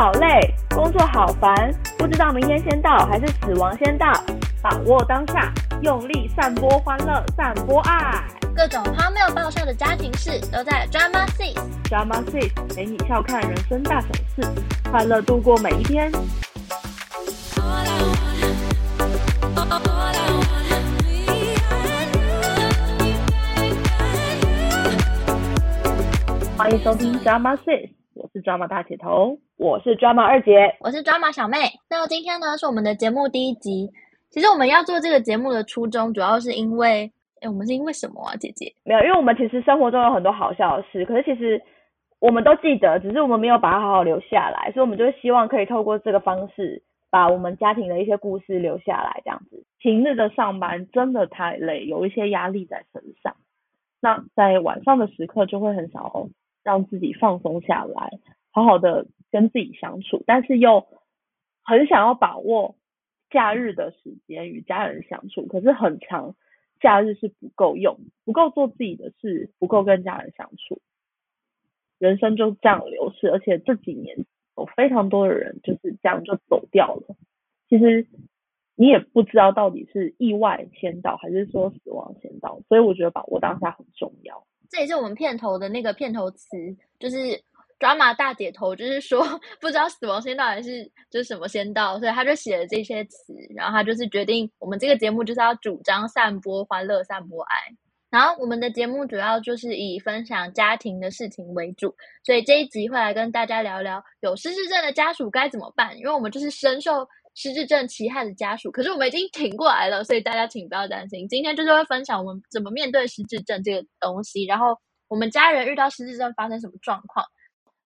好累，工作好烦，不知道明天先到还是死亡先到。把握当下，用力散播欢乐，散播爱。各种荒谬爆笑的家庭事都在 Drama Six。Drama Six 陪你笑看人生大小事，快乐度过每一天。欢迎收听 Drama Six，我是 Drama 大铁头。我是 drama 二姐，我是 Drama 小妹。那今天呢是我们的节目第一集。其实我们要做这个节目的初衷，主要是因为，哎，我们是因为什么啊，姐姐？没有，因为我们其实生活中有很多好笑的事，可是其实我们都记得，只是我们没有把它好好留下来，所以我们就希望可以透过这个方式，把我们家庭的一些故事留下来，这样子。平日的上班真的太累，有一些压力在身上。那在晚上的时刻就会很想要让自己放松下来，好好的跟自己相处，但是又很想要把握假日的时间与家人相处。可是很长假日是不够用，不够做自己的事，不够跟家人相处。人生就这样流逝，而且这几年有非常多的人就是这样就走掉了。其实你也不知道到底是意外先到，还是说死亡先到，所以我觉得把握当下很重要。这也是我们片头的那个片头词，就是 drama 大姐头，就是说 不知道死亡先到还是就是什么先到，所以他就写了这些词，然后他就是决定我们这个节目就是要主张散播欢乐、散播爱。然后我们的节目主要就是以分享家庭的事情为主，所以这一集会来跟大家聊聊有失智症的家属该怎么办，因为我们就是深受失智症其害的家属，可是我们已经挺过来了，所以大家请不要担心。今天就是会分享我们怎么面对失智症这个东西，然后我们家人遇到失智症发生什么状况。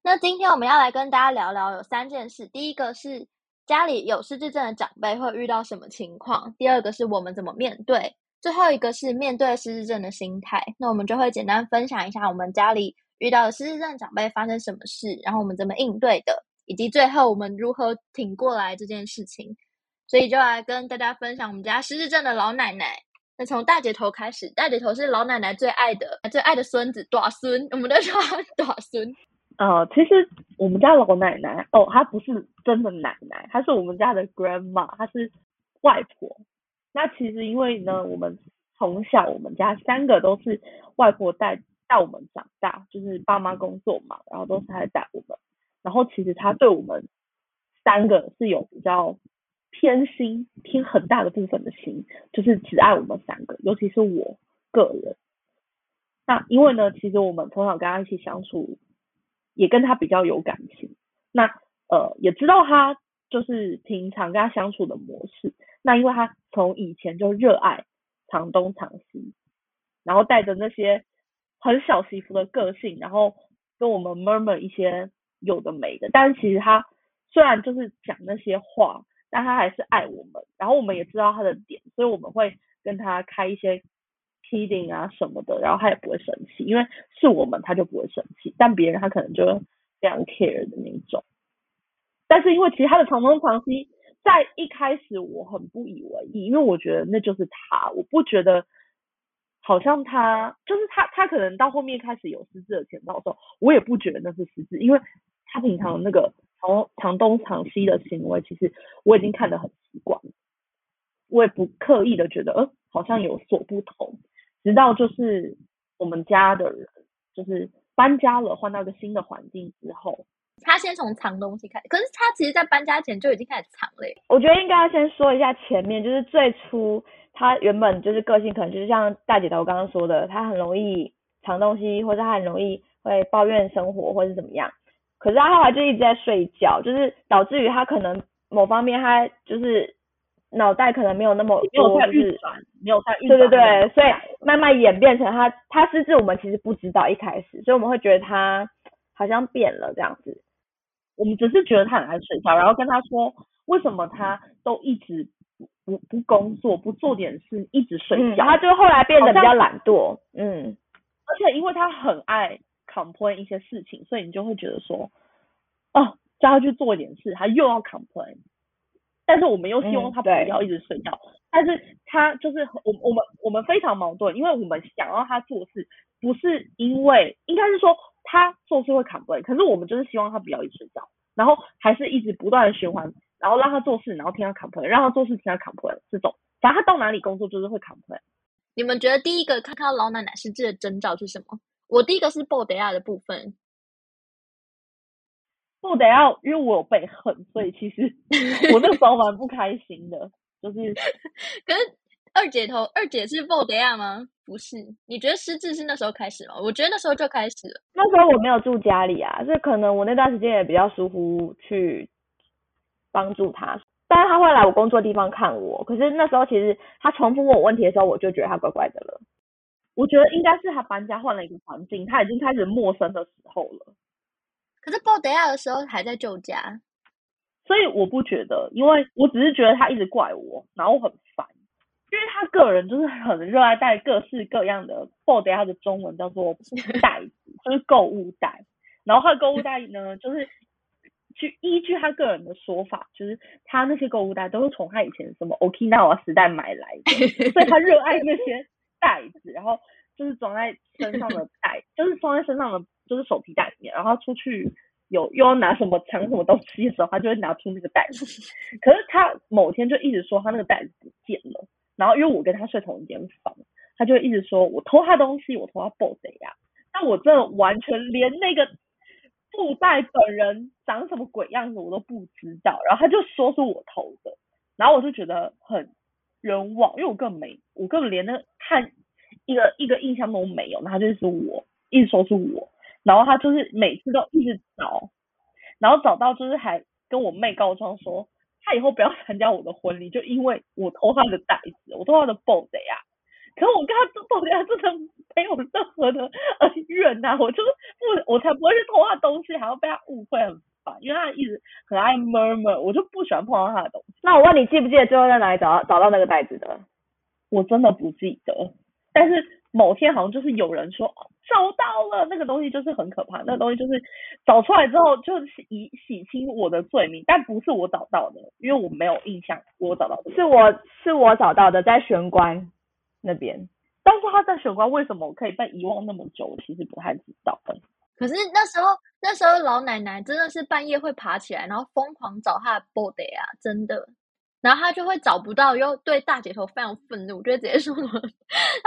那今天我们要来跟大家聊聊有三件事，第一个是家里有失智症的长辈会遇到什么情况，第二个是我们怎么面对。最后一个是面对失智症的心态，那我们就会简单分享一下我们家里遇到的失智症长辈发生什么事，然后我们怎么应对的，以及最后我们如何挺过来这件事情。所以就来跟大家分享我们家失智症的老奶奶。那从大姐头开始，大姐头是老奶奶最爱的、最爱的孙子，大孙，我们都叫他大孙。呃，其实我们家老奶奶哦，她不是真的奶奶，她是我们家的 grandma，她是外婆。那其实因为呢，我们从小我们家三个都是外婆带带我们长大，就是爸妈工作嘛，然后都是她带我们。然后其实她对我们三个是有比较偏心，偏很大的部分的心，就是只爱我们三个，尤其是我个人。那因为呢，其实我们从小跟她一起相处，也跟他比较有感情。那呃，也知道他就是平常跟他相处的模式。那因为他从以前就热爱藏东藏西，然后带着那些很小媳妇的个性，然后跟我们 murmur 一些有的没的，但是其实他虽然就是讲那些话，但他还是爱我们，然后我们也知道他的点，所以我们会跟他开一些 kidding 啊什么的，然后他也不会生气，因为是我们他就不会生气，但别人他可能就非常 care 的那种。但是因为其实他的藏东藏西。在一开始我很不以为意，因为我觉得那就是他，我不觉得好像他就是他，他可能到后面开始有私自的前兆的时候，我也不觉得那是私自，因为他平常那个藏藏东藏西的行为，其实我已经看得很习惯，我也不刻意的觉得呃好像有所不同，直到就是我们家的人就是搬家了，换到一个新的环境之后。他先从藏东西开始，可是他其实，在搬家前就已经开始藏了。我觉得应该要先说一下前面，就是最初他原本就是个性，可能就是像大姐头刚刚说的，他很容易藏东西，或者他很容易会抱怨生活，或是怎么样。可是他后来就一直在睡觉，就是导致于他可能某方面他就是脑袋可能没有那么没有在没有在运转。对对对，所以慢慢演变成他他失智，我们其实不知道一开始，所以我们会觉得他好像变了这样子。我们只是觉得他很爱睡觉，然后跟他说为什么他都一直不不工作，不做点事，一直睡觉。他就后来变得比较懒惰，嗯，而且因为他很爱 complain 一些事情，所以你就会觉得说，哦，叫他去做一点事，他又要 complain。但是我们又希望他不要一直睡觉，但是他就是我我们我们非常矛盾，因为我们想要他做事，不是因为应该是说。他做事会 complain，可是我们就是希望他不要一直睡觉，然后还是一直不断的循环，然后让他做事，然后听他 complain，让他做事听他 complain，这种，反正他到哪里工作就是会 complain。你们觉得第一个看到老奶奶失智的征兆是什么？我第一个是 b o d a 的部分，不得要，因为我有被恨，所以其实 我那时候蛮不开心的，就是 可是二姐头二姐是 o d a 吗？不是，你觉得失智是那时候开始吗？我觉得那时候就开始了。那时候我没有住家里啊，所以可能我那段时间也比较疏忽去帮助他。但是他会来我工作地方看我，可是那时候其实他重复问我问题的时候，我就觉得他怪怪的了。我觉得应该是他搬家换了一个环境，他已经开始陌生的时候了。可是鲍德亚的时候还在旧家，所以我不觉得，因为我只是觉得他一直怪我，然后很烦，因为他个人就是很热爱带各式各样的鲍德亚的中文叫做 袋子，就是购物袋，然后他的购物袋呢，就是。去依据他个人的说法，就是他那些购物袋都是从他以前什么 Okinawa 时代买来的，所以他热爱那些袋子，然后就是装在身上的袋，就是装在身上的就是手提袋里面，然后出去有又要拿什么抢什么东西的时候，他就会拿出那个袋子。可是他某天就一直说他那个袋子不见了，然后因为我跟他睡同一间房，他就一直说我偷他东西，我偷他 boss 呀，但我真的完全连那个。布袋本人长什么鬼样子我都不知道，然后他就说是我偷的，然后我就觉得很冤枉，因为我根本没，我根本连那看一个一个印象都没有，然后就是我一直说是我，然后他就是每次都一直找，然后找到就是还跟我妹告状说，他以后不要参加我的婚礼，就因为我偷他的袋子，我偷他的布袋呀。可是我跟他做豆芽真的没有任何的恩怨呐，我就是不，我才不会去偷他东西，还要被他误会很烦，因为他一直很爱 murmur，我就不喜欢碰到他的东西。那我问你，记不记得最后在哪里找到找到那个袋子的？我真的不记得，但是某天好像就是有人说找到了那个东西，就是很可怕，那个东西就是找出来之后就是以洗清我的罪名，但不是我找到的，因为我没有印象我找到的，是我是我找到的，在玄关。那边，但是他在玄关为什么可以被遗忘那么久？其实不太知道。可是那时候，那时候老奶奶真的是半夜会爬起来，然后疯狂找她的 body 啊，真的。然后他就会找不到，又对大姐头非常愤怒，就直接说 什么，他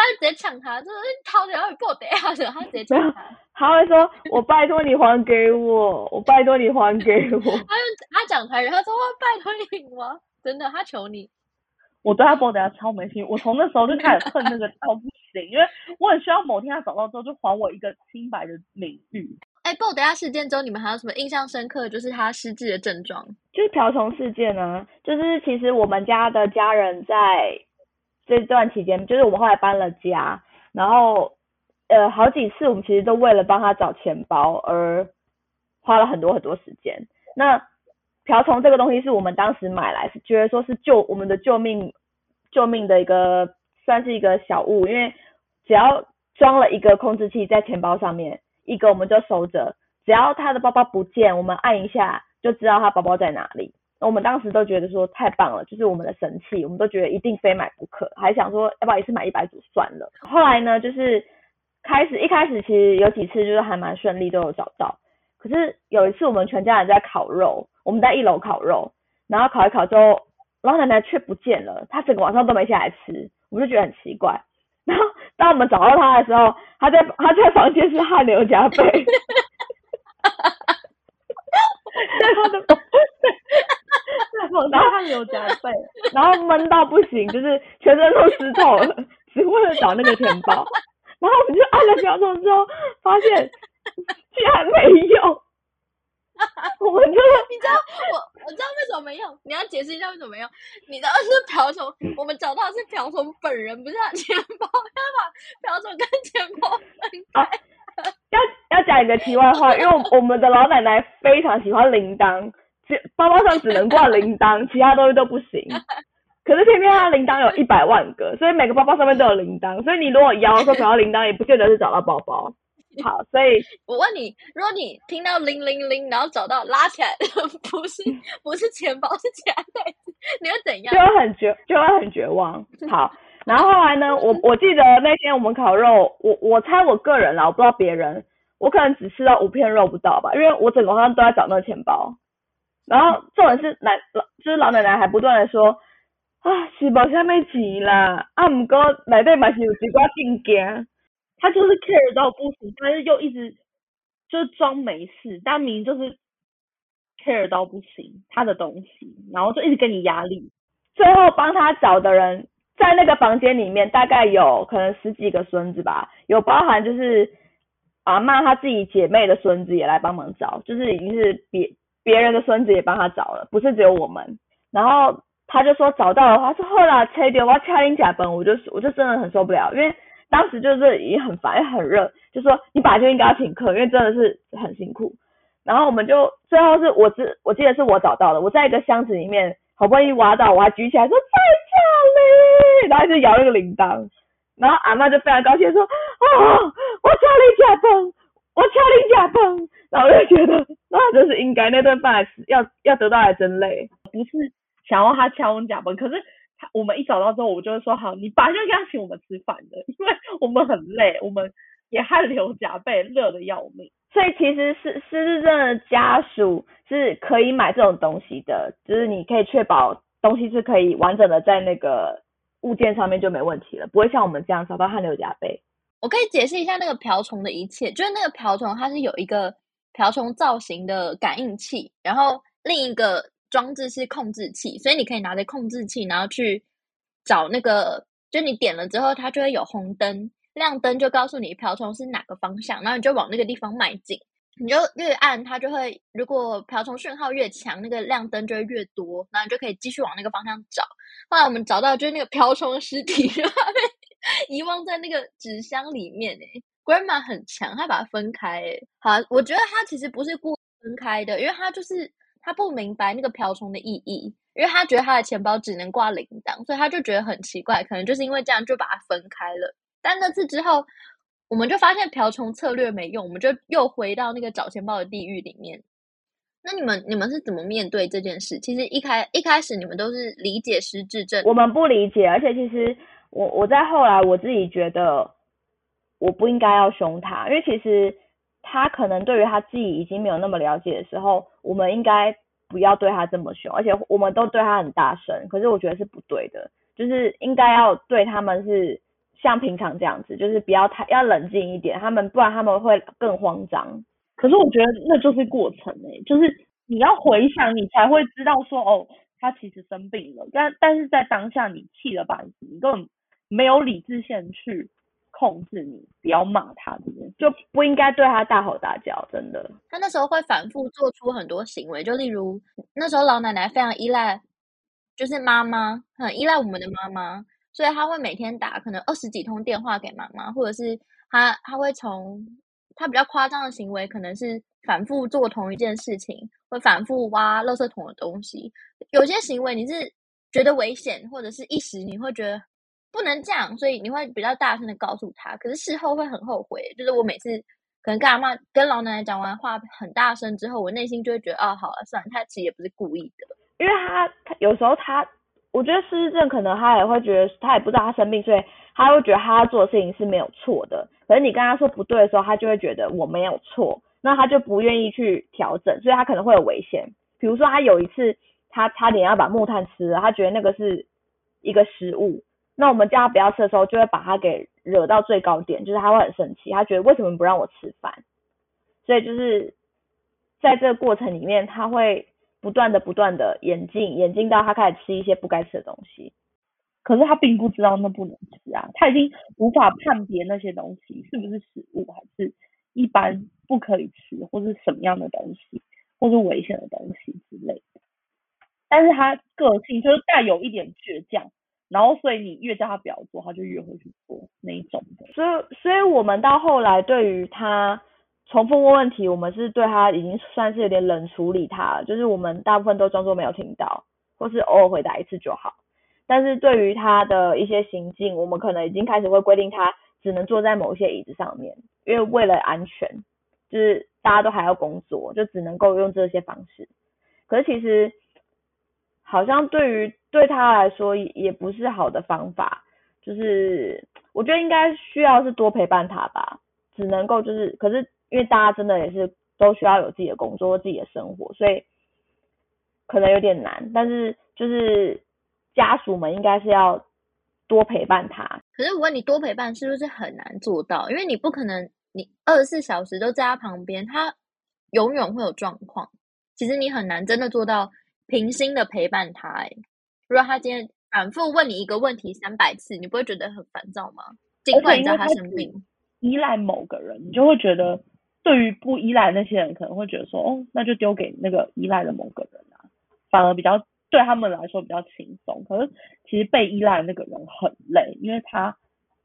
就直接抢他，就是掏起来 body 啊的，他直接抢他。他会说：“我拜托你还给我，我拜托你还给我。”他就他讲台语，他说：“我拜托你吗？真的，他求你。”我对他 o d 超没心，我从那时候就开始恨那个到不行，因为我很希望某天他找到之后就还我一个清白的领域。哎 b o d 事件中，你们还有什么印象深刻？就是他失智的症状，就是瓢虫事件呢。就是其实我们家的家人在这段期间，就是我们后来搬了家，然后呃好几次我们其实都为了帮他找钱包而花了很多很多时间。那瓢虫这个东西是我们当时买来，是觉得说是救我们的救命救命的一个算是一个小物，因为只要装了一个控制器在钱包上面，一个我们就收着，只要他的包包不见，我们按一下就知道他包包在哪里。我们当时都觉得说太棒了，就是我们的神器，我们都觉得一定非买不可，还想说要不要一次买一百组算了。后来呢，就是开始一开始其实有几次就是还蛮顺利，都有找到。可是有一次我们全家人在烤肉。我们在一楼烤肉，然后烤一烤之后，老奶奶却不见了，她整个晚上都没下来吃，我们就觉得很奇怪。然后当我们找到他的时候，他在他在房间是汗流浃背，在他的在房间汗流浃背，然后闷到不行，就是全身都湿透了，只为了找那个钱包。然后我们就按了秒钟之后，发现居然没有。我们就你知道我我知道为什么没用，你要解释一下为什么没用。你知道是瓢虫，我们找到是瓢虫本人，不是他钱包，要把瓢虫跟钱包分开。要要讲一个题外话，因为我们的老奶奶非常喜欢铃铛，只包包上只能挂铃铛，其他东西都不行。可是偏偏她铃铛有一百万个，所以每个包包上面都有铃铛，所以你如果摇说找到铃铛，也不见得是找到包包。好，所以 我问你，如果你听到铃铃铃，然后找到拉起来，不是不是钱包，是钱袋子，你会怎样？就会很绝，就会很绝望。好，然后后来呢？我我记得那天我们烤肉，我我猜我个人啦，我不知道别人，我可能只吃到五片肉不到吧，因为我整个晚上都在找那个钱包，然后重点是奶老就是老奶奶还不断的说啊是无啥物钱啦，啊毋过内底嘛是有一寡证件，他就是 care 到不行，但是又一直就是装没事，但明就是 care 到不行他的东西，然后就一直给你压力。最后帮他找的人在那个房间里面大概有可能十几个孙子吧，有包含就是阿嬷她自己姐妹的孙子也来帮忙找，就是已经是别别人的孙子也帮他找了，不是只有我们。然后他就说找到的话，说后来切掉我要掐你甲崩，我就我就真的很受不了，因为当时就是已经很烦，很热，就说你本来就应该要请客，因为真的是很辛苦。然后我们就最后是我知我记得是我找到的，我在一个箱子里面。好不容易挖到，我还举起来说在这里，然后就摇那个铃铛，然后阿妈就非常高兴说，哦，我敲你假崩，我敲你假崩，然后我就觉得那真是应该，那顿饭要要得到还真累，不是想要他敲我们假崩，可是他我们一找到之后，我就会说好，你马上给他请我们吃饭的，因为我们很累，我们也汗流浃背，热的要命。所以其实是失智症的家属是可以买这种东西的，就是你可以确保东西是可以完整的在那个物件上面就没问题了，不会像我们这样找到汗流浃背。我可以解释一下那个瓢虫的一切，就是那个瓢虫它是有一个瓢虫造型的感应器，然后另一个装置是控制器，所以你可以拿着控制器，然后去找那个，就你点了之后，它就会有红灯。亮灯就告诉你瓢虫是哪个方向，然后你就往那个地方迈进。你就越按它就会，如果瓢虫讯号越强，那个亮灯就会越多，然后你就可以继续往那个方向找。后来我们找到就是那个瓢虫尸体，然后被遗忘在那个纸箱里面。诶 Grandma 很强，他把它分开。诶好，我觉得他其实不是故意分开的，因为他就是他不明白那个瓢虫的意义，因为他觉得他的钱包只能挂铃铛，所以他就觉得很奇怪，可能就是因为这样就把它分开了。但那次之后，我们就发现瓢虫策略没用，我们就又回到那个找钱包的地狱里面。那你们你们是怎么面对这件事？其实一开一开始你们都是理解失智症，我们不理解，而且其实我我在后来我自己觉得我不应该要凶他，因为其实他可能对于他自己已经没有那么了解的时候，我们应该不要对他这么凶，而且我们都对他很大声，可是我觉得是不对的，就是应该要对他们是。像平常这样子，就是不要太要冷静一点，他们不然他们会更慌张。可是我觉得那就是过程诶，就是你要回想，你才会知道说哦，他其实生病了。但但是在当下你气了吧，你根本没有理智线去控制你，不要骂他，就不应该对他大吼大叫，真的。他那时候会反复做出很多行为，就例如那时候老奶奶非常依赖，就是妈妈很依赖我们的妈妈。所以他会每天打可能二十几通电话给妈妈，或者是他他会从他比较夸张的行为，可能是反复做同一件事情，会反复挖垃圾桶的东西。有些行为你是觉得危险，或者是一时你会觉得不能这样，所以你会比较大声的告诉他。可是事后会很后悔。就是我每次可能跟阿妈、跟老奶奶讲完话很大声之后，我内心就会觉得哦，好了，算了，他其实也不是故意的，因为他他有时候他。我觉得失智症可能他也会觉得他也不知道他生病，所以他会觉得他做的事情是没有错的。可是你跟他说不对的时候，他就会觉得我没有错，那他就不愿意去调整，所以他可能会有危险。比如说他有一次他差点要把木炭吃了，他觉得那个是一个失误，那我们叫他不要吃的时候，就会把他给惹到最高点，就是他会很生气，他觉得为什么不让我吃饭？所以就是在这个过程里面，他会。不断的、不断的演进，演进到他开始吃一些不该吃的东西。可是他并不知道那不能吃啊，他已经无法判别那些东西是不是食物，还是一般不可以吃，或是什么样的东西，或是危险的东西之类的。但是他个性就是带有一点倔强，然后所以你越叫他不要做，他就越会去做那一种的。所以，所以我们到后来对于他。重复问问题，我们是对他已经算是有点冷处理他，就是我们大部分都装作没有听到，或是偶尔回答一次就好。但是对于他的一些行径，我们可能已经开始会规定他只能坐在某些椅子上面，因为为了安全，就是大家都还要工作，就只能够用这些方式。可是其实好像对于对他来说也不是好的方法，就是我觉得应该需要是多陪伴他吧，只能够就是可是。因为大家真的也是都需要有自己的工作、自己的生活，所以可能有点难，但是就是家属们应该是要多陪伴他。可是我问你，多陪伴是不是很难做到？因为你不可能你二十四小时都在他旁边，他永远会有状况。其实你很难真的做到平心的陪伴他。欸，如果他今天反复问你一个问题三百次，你不会觉得很烦躁吗？尽管你知道他生病，依赖某个人，你就会觉得。对于不依赖那些人，可能会觉得说，哦，那就丢给那个依赖的某个人啊，反而比较对他们来说比较轻松。可是其实被依赖的那个人很累，因为他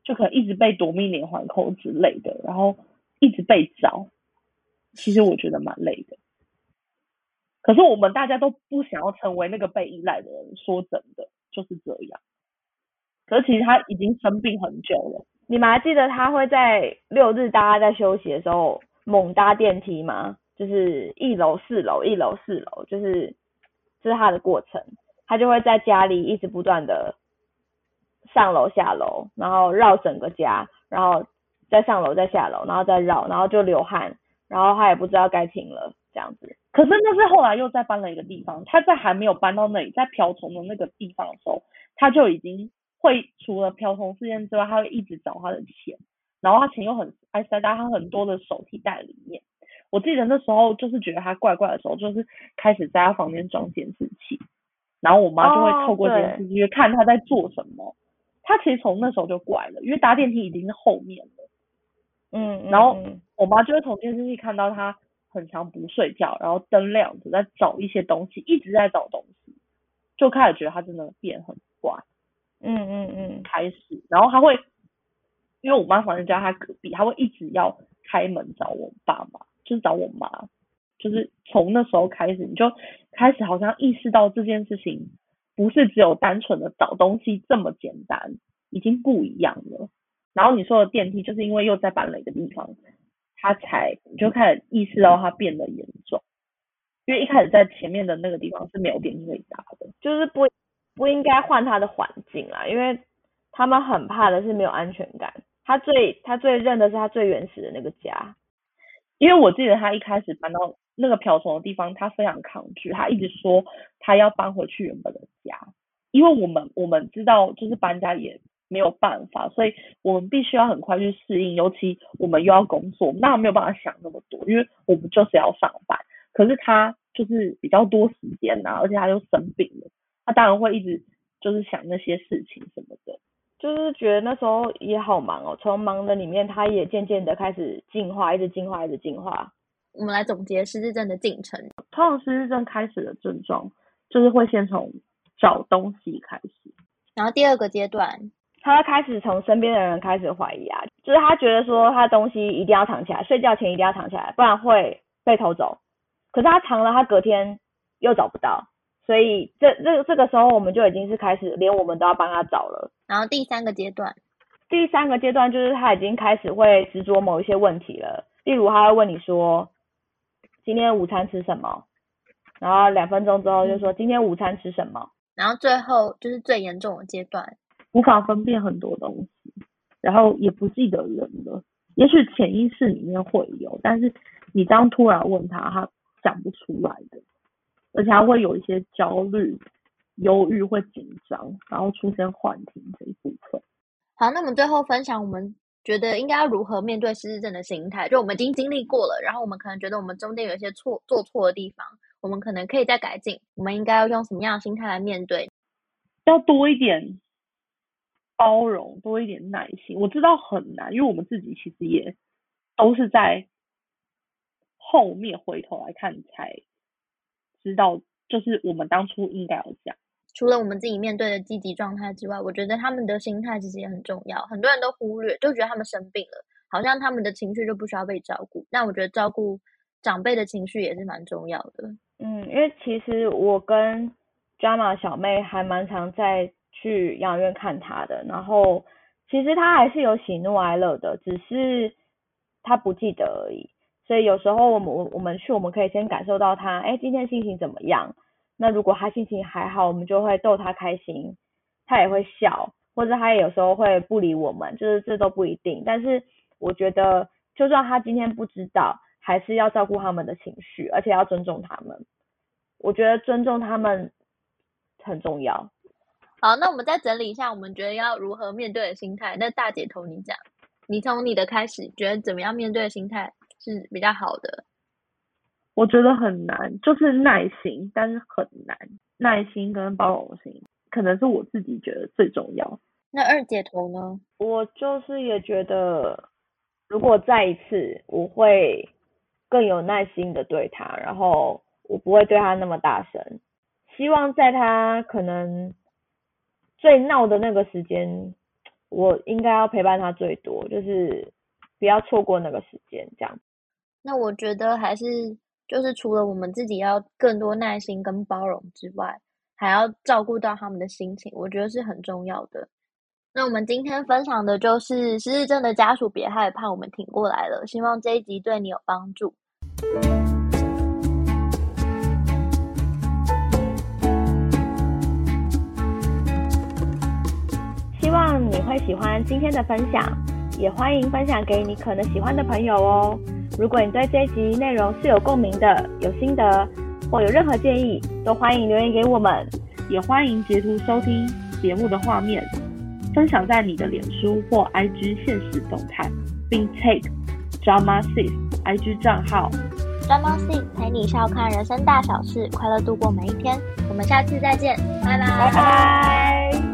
就可能一直被夺命连环扣之类的，然后一直被找。其实我觉得蛮累的。可是我们大家都不想要成为那个被依赖的人，说真的就是这样。可是其实他已经生病很久了。你们还记得他会在六日大家在休息的时候？猛搭电梯吗？就是一楼、四楼、一楼、四楼，就是这是他的过程。他就会在家里一直不断的上楼下楼，然后绕整个家，然后再上楼再下楼，然后再绕，然后就流汗，然后他也不知道该停了这样子。可是那是后来又再搬了一个地方，他在还没有搬到那里，在瓢虫的那个地方的时候，他就已经会除了瓢虫事件之外，他会一直找他的钱。然后他钱又很爱塞在他很多的手提袋里面。我记得那时候就是觉得他怪怪的时候，就是开始在他房间装监视器，然后我妈就会透过监视器看他在做什么。他其实从那时候就怪了，因为搭电梯已经是后面了。嗯，然后我妈就会从监视器看到他很长不睡觉，然后灯亮着在找一些东西，一直在找东西，就开始觉得他真的变很怪。嗯嗯嗯，开始，然后他会。因为我妈房间就在他隔壁，他会一直要开门找我爸妈，就是找我妈，就是从那时候开始，你就开始好像意识到这件事情不是只有单纯的找东西这么简单，已经不一样了。然后你说的电梯，就是因为又在搬了一个地方，他才你就开始意识到他变得严重。因为一开始在前面的那个地方是没有电梯可以搭的，就是不不应该换他的环境啊，因为他们很怕的是没有安全感。他最他最认的是他最原始的那个家，因为我记得他一开始搬到那个瓢虫的地方，他非常抗拒，他一直说他要搬回去原本的家，因为我们我们知道就是搬家也没有办法，所以我们必须要很快去适应，尤其我们又要工作，那没有办法想那么多，因为我们就是要上班，可是他就是比较多时间呐，而且他又生病了，他当然会一直就是想那些事情什么的。就是觉得那时候也好忙哦，从忙的里面，他也渐渐的开始进化，一直进化，一直进化。我们来总结失智症的进程。通常失智症开始的症状，就是会先从找东西开始，然后第二个阶段，他会开始从身边的人开始怀疑啊，就是他觉得说他的东西一定要藏起来，睡觉前一定要藏起来，不然会被偷走。可是他藏了，他隔天又找不到。所以这这这个时候我们就已经是开始，连我们都要帮他找了。然后第三个阶段，第三个阶段就是他已经开始会执着某一些问题了，例如他会问你说，今天午餐吃什么？然后两分钟之后就说今天午餐吃什么？然后最后就是最严重的阶段，无法分辨很多东西，然后也不记得人了。也许潜意识里面会有，但是你这样突然问他，他讲不出来的。而且他会有一些焦虑、忧郁，会紧张，然后出现幻听这一部分。好，那我们最后分享，我们觉得应该要如何面对失智症的心态？就我们已经经历过了，然后我们可能觉得我们中间有一些错做错的地方，我们可能可以再改进。我们应该要用什么样的心态来面对？要多一点包容，多一点耐心。我知道很难，因为我们自己其实也都是在后面回头来看才。知道，就是我们当初应该要这样。除了我们自己面对的积极状态之外，我觉得他们的心态其实也很重要。很多人都忽略，就觉得他们生病了，好像他们的情绪就不需要被照顾。那我觉得照顾长辈的情绪也是蛮重要的。嗯，因为其实我跟 Drama 小妹还蛮常在去养老院看他的，然后其实他还是有喜怒哀乐的，只是他不记得而已。所以有时候我们我我们去，我们可以先感受到他，哎，今天心情怎么样？那如果他心情还好，我们就会逗他开心，他也会笑，或者他也有时候会不理我们，就是这都不一定。但是我觉得，就算他今天不知道，还是要照顾他们的情绪，而且要尊重他们。我觉得尊重他们很重要。好，那我们再整理一下，我们觉得要如何面对的心态。那大姐头你讲，你从你的开始，觉得怎么样面对的心态是比较好的？我觉得很难，就是耐心，但是很难，耐心跟包容心，可能是我自己觉得最重要。那二姐头呢？我就是也觉得，如果再一次，我会更有耐心的对他，然后我不会对他那么大声。希望在他可能最闹的那个时间，我应该要陪伴他最多，就是不要错过那个时间，这样。那我觉得还是。就是除了我们自己要更多耐心跟包容之外，还要照顾到他们的心情，我觉得是很重要的。那我们今天分享的就是失智症的家属，别害怕，我们挺过来了。希望这一集对你有帮助。会喜欢今天的分享，也欢迎分享给你可能喜欢的朋友哦。如果你对这一集内容是有共鸣的、有心得或有任何建议，都欢迎留言给我们，也欢迎截图收听节目的画面，分享在你的脸书或 IG 现实动态，并 take drama six IG 账号，drama six 陪你笑看人生大小事，快乐度过每一天。我们下次再见，拜拜，拜拜。